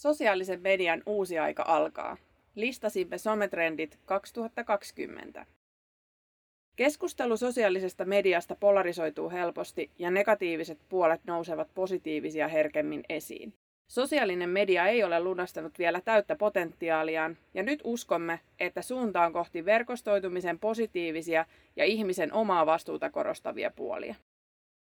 Sosiaalisen median uusi aika alkaa. Listasimme sometrendit 2020. Keskustelu sosiaalisesta mediasta polarisoituu helposti ja negatiiviset puolet nousevat positiivisia herkemmin esiin. Sosiaalinen media ei ole lunastanut vielä täyttä potentiaaliaan, ja nyt uskomme, että suunta on kohti verkostoitumisen positiivisia ja ihmisen omaa vastuuta korostavia puolia.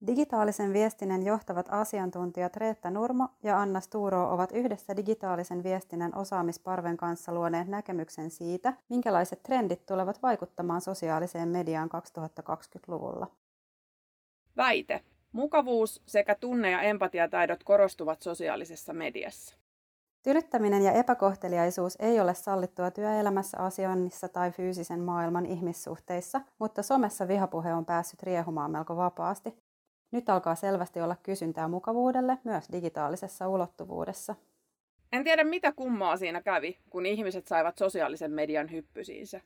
Digitaalisen viestinnän johtavat asiantuntijat Reetta Nurmo ja Anna Stuuro ovat yhdessä digitaalisen viestinnän osaamisparven kanssa luoneet näkemyksen siitä, minkälaiset trendit tulevat vaikuttamaan sosiaaliseen mediaan 2020-luvulla. Väite. Mukavuus sekä tunne- ja empatiataidot korostuvat sosiaalisessa mediassa. Tylyttäminen ja epäkohteliaisuus ei ole sallittua työelämässä, asioinnissa tai fyysisen maailman ihmissuhteissa, mutta somessa vihapuhe on päässyt riehumaan melko vapaasti, nyt alkaa selvästi olla kysyntää mukavuudelle myös digitaalisessa ulottuvuudessa. En tiedä mitä kummaa siinä kävi, kun ihmiset saivat sosiaalisen median hyppysiinsä.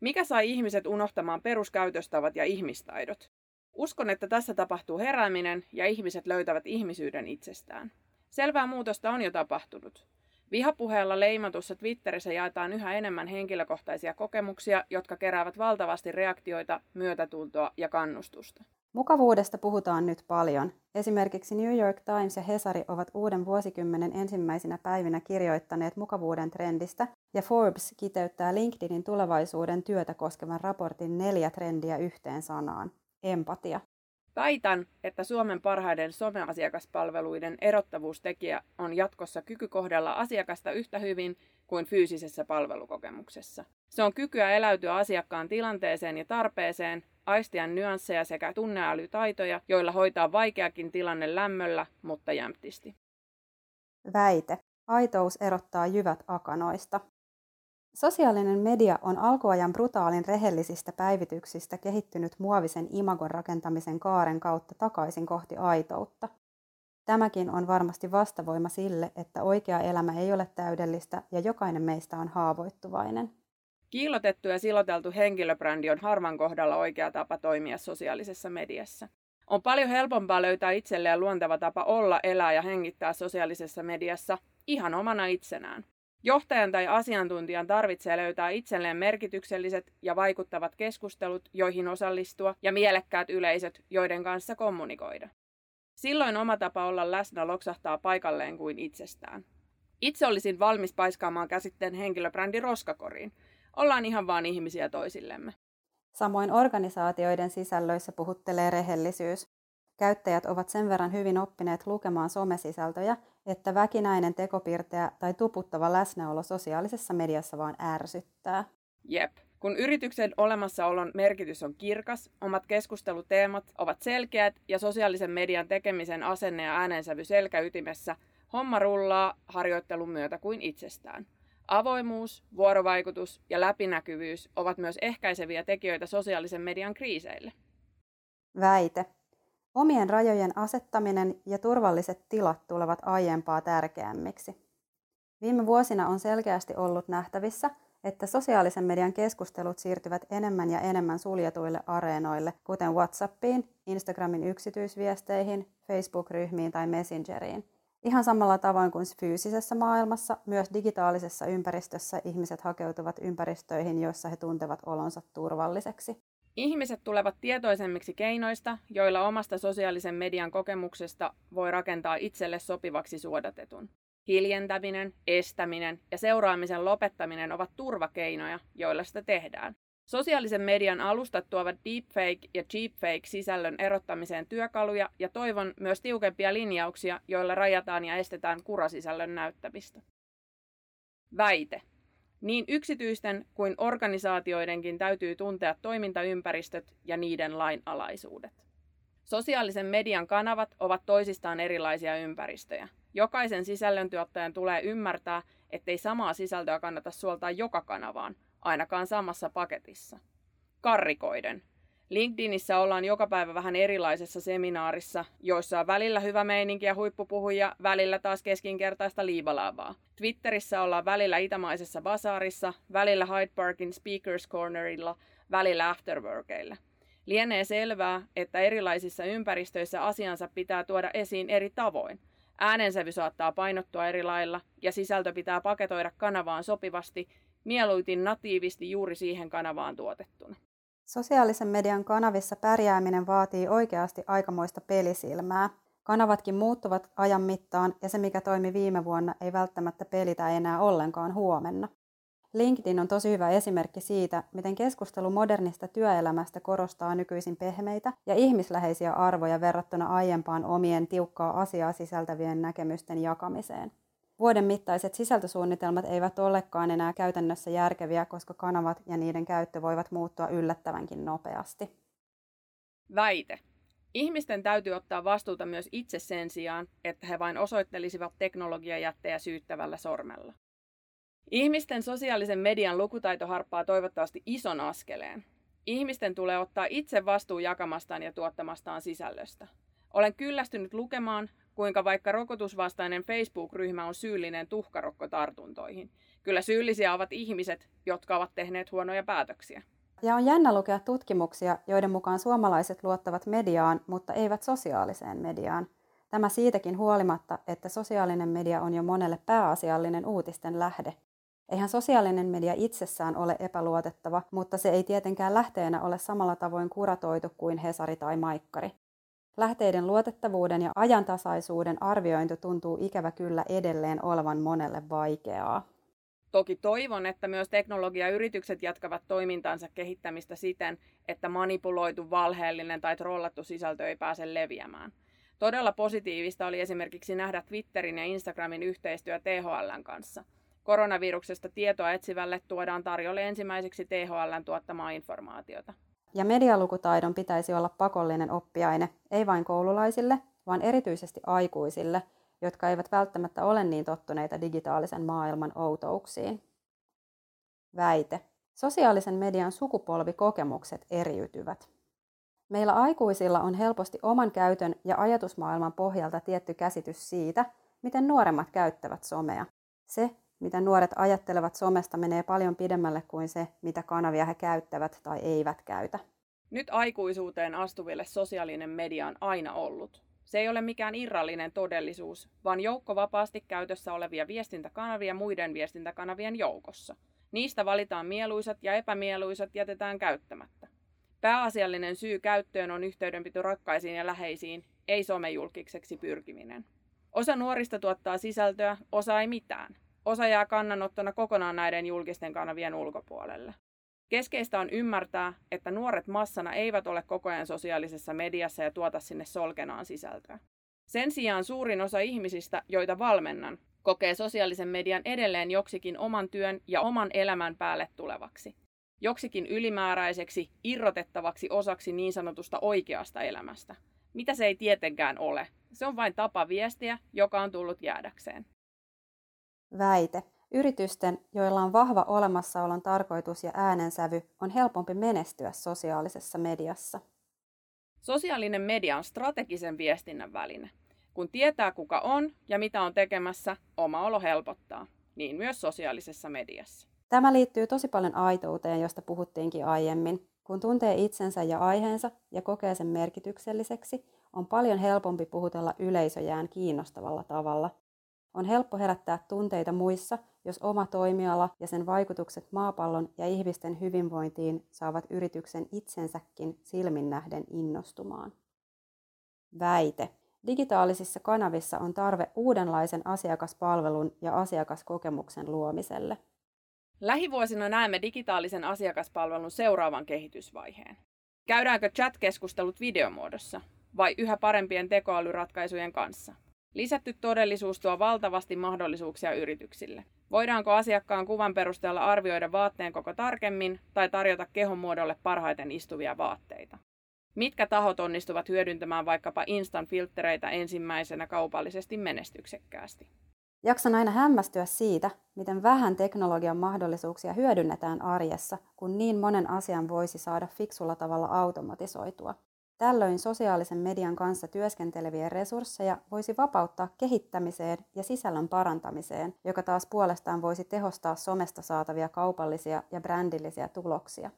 Mikä sai ihmiset unohtamaan peruskäytöstavat ja ihmistaidot? Uskon, että tässä tapahtuu herääminen ja ihmiset löytävät ihmisyyden itsestään. Selvää muutosta on jo tapahtunut. Vihapuheella leimatussa Twitterissä jaetaan yhä enemmän henkilökohtaisia kokemuksia, jotka keräävät valtavasti reaktioita, myötätuntoa ja kannustusta. Mukavuudesta puhutaan nyt paljon. Esimerkiksi New York Times ja Hesari ovat uuden vuosikymmenen ensimmäisinä päivinä kirjoittaneet mukavuuden trendistä, ja Forbes kiteyttää LinkedInin tulevaisuuden työtä koskevan raportin neljä trendiä yhteen sanaan. Empatia. Väitän, että Suomen parhaiden someasiakaspalveluiden erottavuustekijä on jatkossa kyky kohdella asiakasta yhtä hyvin kuin fyysisessä palvelukokemuksessa. Se on kykyä eläytyä asiakkaan tilanteeseen ja tarpeeseen, aistia nyansseja sekä tunneälytaitoja, joilla hoitaa vaikeakin tilanne lämmöllä, mutta jämptisti. Väite. Aitous erottaa jyvät akanoista. Sosiaalinen media on alkuajan brutaalin rehellisistä päivityksistä kehittynyt muovisen imagon rakentamisen kaaren kautta takaisin kohti aitoutta. Tämäkin on varmasti vastavoima sille, että oikea elämä ei ole täydellistä ja jokainen meistä on haavoittuvainen. Kiilotettu ja siloteltu henkilöbrändi on harvan kohdalla oikea tapa toimia sosiaalisessa mediassa. On paljon helpompaa löytää itselleen luonteva tapa olla, elää ja hengittää sosiaalisessa mediassa ihan omana itsenään. Johtajan tai asiantuntijan tarvitsee löytää itselleen merkitykselliset ja vaikuttavat keskustelut, joihin osallistua, ja mielekkäät yleisöt, joiden kanssa kommunikoida. Silloin oma tapa olla läsnä loksahtaa paikalleen kuin itsestään. Itse olisin valmis paiskaamaan käsitteen henkilöbrändi roskakoriin. Ollaan ihan vaan ihmisiä toisillemme. Samoin organisaatioiden sisällöissä puhuttelee rehellisyys. Käyttäjät ovat sen verran hyvin oppineet lukemaan somesisältöjä, että väkinäinen tekopirteä tai tuputtava läsnäolo sosiaalisessa mediassa vaan ärsyttää. Jep. Kun yrityksen olemassaolon merkitys on kirkas, omat keskusteluteemat ovat selkeät ja sosiaalisen median tekemisen asenne ja äänensävy selkäytimessä, homma rullaa harjoittelun myötä kuin itsestään. Avoimuus, vuorovaikutus ja läpinäkyvyys ovat myös ehkäiseviä tekijöitä sosiaalisen median kriiseille. Väite. Omien rajojen asettaminen ja turvalliset tilat tulevat aiempaa tärkeämmiksi. Viime vuosina on selkeästi ollut nähtävissä, että sosiaalisen median keskustelut siirtyvät enemmän ja enemmän suljetuille areenoille, kuten WhatsAppiin, Instagramin yksityisviesteihin, Facebook-ryhmiin tai Messengeriin. Ihan samalla tavoin kuin fyysisessä maailmassa, myös digitaalisessa ympäristössä ihmiset hakeutuvat ympäristöihin, joissa he tuntevat olonsa turvalliseksi. Ihmiset tulevat tietoisemmiksi keinoista, joilla omasta sosiaalisen median kokemuksesta voi rakentaa itselle sopivaksi suodatetun. Hiljentäminen, estäminen ja seuraamisen lopettaminen ovat turvakeinoja, joilla sitä tehdään. Sosiaalisen median alustat tuovat deepfake- ja cheapfake-sisällön erottamiseen työkaluja ja toivon myös tiukempia linjauksia, joilla rajataan ja estetään kurasisällön näyttämistä. Väite. Niin yksityisten kuin organisaatioidenkin täytyy tuntea toimintaympäristöt ja niiden lainalaisuudet. Sosiaalisen median kanavat ovat toisistaan erilaisia ympäristöjä. Jokaisen sisällöntuottajan tulee ymmärtää, ettei samaa sisältöä kannata suoltaa joka kanavaan, ainakaan samassa paketissa. Karrikoiden. LinkedInissä ollaan joka päivä vähän erilaisessa seminaarissa, joissa on välillä hyvä meininki ja huippupuhuja, välillä taas keskinkertaista liivalaavaa. Twitterissä ollaan välillä itämaisessa basaarissa, välillä Hyde Parkin Speakers Cornerilla, välillä afterworkeilla. Lienee selvää, että erilaisissa ympäristöissä asiansa pitää tuoda esiin eri tavoin. Äänensävy saattaa painottua eri lailla ja sisältö pitää paketoida kanavaan sopivasti, mieluiten natiivisti juuri siihen kanavaan tuotettuna. Sosiaalisen median kanavissa pärjääminen vaatii oikeasti aikamoista pelisilmää. Kanavatkin muuttuvat ajan mittaan ja se mikä toimi viime vuonna ei välttämättä pelitä enää ollenkaan huomenna. LinkedIn on tosi hyvä esimerkki siitä, miten keskustelu modernista työelämästä korostaa nykyisin pehmeitä ja ihmisläheisiä arvoja verrattuna aiempaan omien tiukkaa asiaa sisältävien näkemysten jakamiseen. Vuoden mittaiset sisältösuunnitelmat eivät olekaan enää käytännössä järkeviä, koska kanavat ja niiden käyttö voivat muuttua yllättävänkin nopeasti. Väite. Ihmisten täytyy ottaa vastuuta myös itse sen sijaan, että he vain osoittelisivat teknologiajättejä syyttävällä sormella. Ihmisten sosiaalisen median lukutaito harppaa toivottavasti ison askeleen. Ihmisten tulee ottaa itse vastuu jakamastaan ja tuottamastaan sisällöstä. Olen kyllästynyt lukemaan, kuinka vaikka rokotusvastainen Facebook-ryhmä on syyllinen tuhkarokkotartuntoihin. Kyllä syyllisiä ovat ihmiset, jotka ovat tehneet huonoja päätöksiä. Ja on jännä lukea tutkimuksia, joiden mukaan suomalaiset luottavat mediaan, mutta eivät sosiaaliseen mediaan. Tämä siitäkin huolimatta, että sosiaalinen media on jo monelle pääasiallinen uutisten lähde. Eihän sosiaalinen media itsessään ole epäluotettava, mutta se ei tietenkään lähteenä ole samalla tavoin kuratoitu kuin Hesari tai Maikkari. Lähteiden luotettavuuden ja ajantasaisuuden arviointi tuntuu ikävä kyllä edelleen olevan monelle vaikeaa. Toki toivon, että myös teknologiayritykset jatkavat toimintansa kehittämistä siten, että manipuloitu, valheellinen tai trollattu sisältö ei pääse leviämään. Todella positiivista oli esimerkiksi nähdä Twitterin ja Instagramin yhteistyö THLn kanssa. Koronaviruksesta tietoa etsivälle tuodaan tarjolle ensimmäiseksi THLn tuottamaa informaatiota. Ja medialukutaidon pitäisi olla pakollinen oppiaine, ei vain koululaisille, vaan erityisesti aikuisille, jotka eivät välttämättä ole niin tottuneita digitaalisen maailman outouksiin. Väite. Sosiaalisen median sukupolvikokemukset eriytyvät. Meillä aikuisilla on helposti oman käytön ja ajatusmaailman pohjalta tietty käsitys siitä, miten nuoremmat käyttävät somea. Se, mitä nuoret ajattelevat somesta, menee paljon pidemmälle kuin se, mitä kanavia he käyttävät tai eivät käytä. Nyt aikuisuuteen astuville sosiaalinen media on aina ollut. Se ei ole mikään irrallinen todellisuus, vaan joukko vapaasti käytössä olevia viestintäkanavia muiden viestintäkanavien joukossa. Niistä valitaan mieluisat ja epämieluisat jätetään käyttämättä. Pääasiallinen syy käyttöön on yhteydenpito rakkaisiin ja läheisiin, ei somejulkikseksi pyrkiminen. Osa nuorista tuottaa sisältöä, osa ei mitään. Osa jää kannanottona kokonaan näiden julkisten kanavien ulkopuolelle. Keskeistä on ymmärtää, että nuoret massana eivät ole koko ajan sosiaalisessa mediassa ja tuota sinne solkenaan sisältöä. Sen sijaan suurin osa ihmisistä, joita valmennan, kokee sosiaalisen median edelleen joksikin oman työn ja oman elämän päälle tulevaksi. Joksikin ylimääräiseksi, irrotettavaksi osaksi niin sanotusta oikeasta elämästä. Mitä se ei tietenkään ole. Se on vain tapa viestiä, joka on tullut jäädäkseen. Väite. Yritysten, joilla on vahva olemassaolon tarkoitus ja äänensävy, on helpompi menestyä sosiaalisessa mediassa. Sosiaalinen media on strategisen viestinnän väline. Kun tietää kuka on ja mitä on tekemässä, oma olo helpottaa. Niin myös sosiaalisessa mediassa. Tämä liittyy tosi paljon aitouteen, josta puhuttiinkin aiemmin. Kun tuntee itsensä ja aiheensa ja kokee sen merkitykselliseksi, on paljon helpompi puhutella yleisöjään kiinnostavalla tavalla on helppo herättää tunteita muissa, jos oma toimiala ja sen vaikutukset maapallon ja ihmisten hyvinvointiin saavat yrityksen itsensäkin silmin nähden innostumaan. Väite. Digitaalisissa kanavissa on tarve uudenlaisen asiakaspalvelun ja asiakaskokemuksen luomiselle. Lähivuosina näemme digitaalisen asiakaspalvelun seuraavan kehitysvaiheen. Käydäänkö chat-keskustelut videomuodossa vai yhä parempien tekoälyratkaisujen kanssa? Lisätty todellisuus tuo valtavasti mahdollisuuksia yrityksille. Voidaanko asiakkaan kuvan perusteella arvioida vaatteen koko tarkemmin tai tarjota kehon muodolle parhaiten istuvia vaatteita? Mitkä tahot onnistuvat hyödyntämään vaikkapa instant filtreitä ensimmäisenä kaupallisesti menestyksekkäästi? Jaksan aina hämmästyä siitä, miten vähän teknologian mahdollisuuksia hyödynnetään arjessa, kun niin monen asian voisi saada fiksulla tavalla automatisoitua. Tällöin sosiaalisen median kanssa työskentelevien resursseja voisi vapauttaa kehittämiseen ja sisällön parantamiseen, joka taas puolestaan voisi tehostaa somesta saatavia kaupallisia ja brändillisiä tuloksia.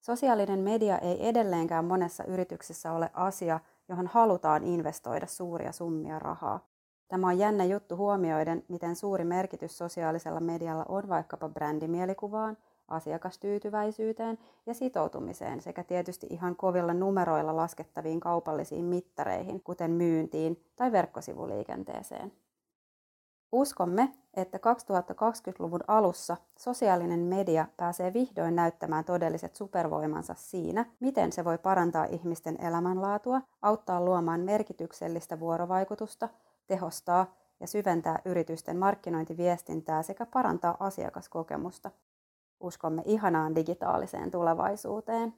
Sosiaalinen media ei edelleenkään monessa yrityksessä ole asia, johon halutaan investoida suuria summia rahaa. Tämä on jännä juttu huomioiden, miten suuri merkitys sosiaalisella medialla on vaikkapa brändimielikuvaan, asiakastyytyväisyyteen ja sitoutumiseen sekä tietysti ihan kovilla numeroilla laskettaviin kaupallisiin mittareihin, kuten myyntiin tai verkkosivuliikenteeseen. Uskomme, että 2020-luvun alussa sosiaalinen media pääsee vihdoin näyttämään todelliset supervoimansa siinä, miten se voi parantaa ihmisten elämänlaatua, auttaa luomaan merkityksellistä vuorovaikutusta, tehostaa ja syventää yritysten markkinointiviestintää sekä parantaa asiakaskokemusta. Uskomme ihanaan digitaaliseen tulevaisuuteen.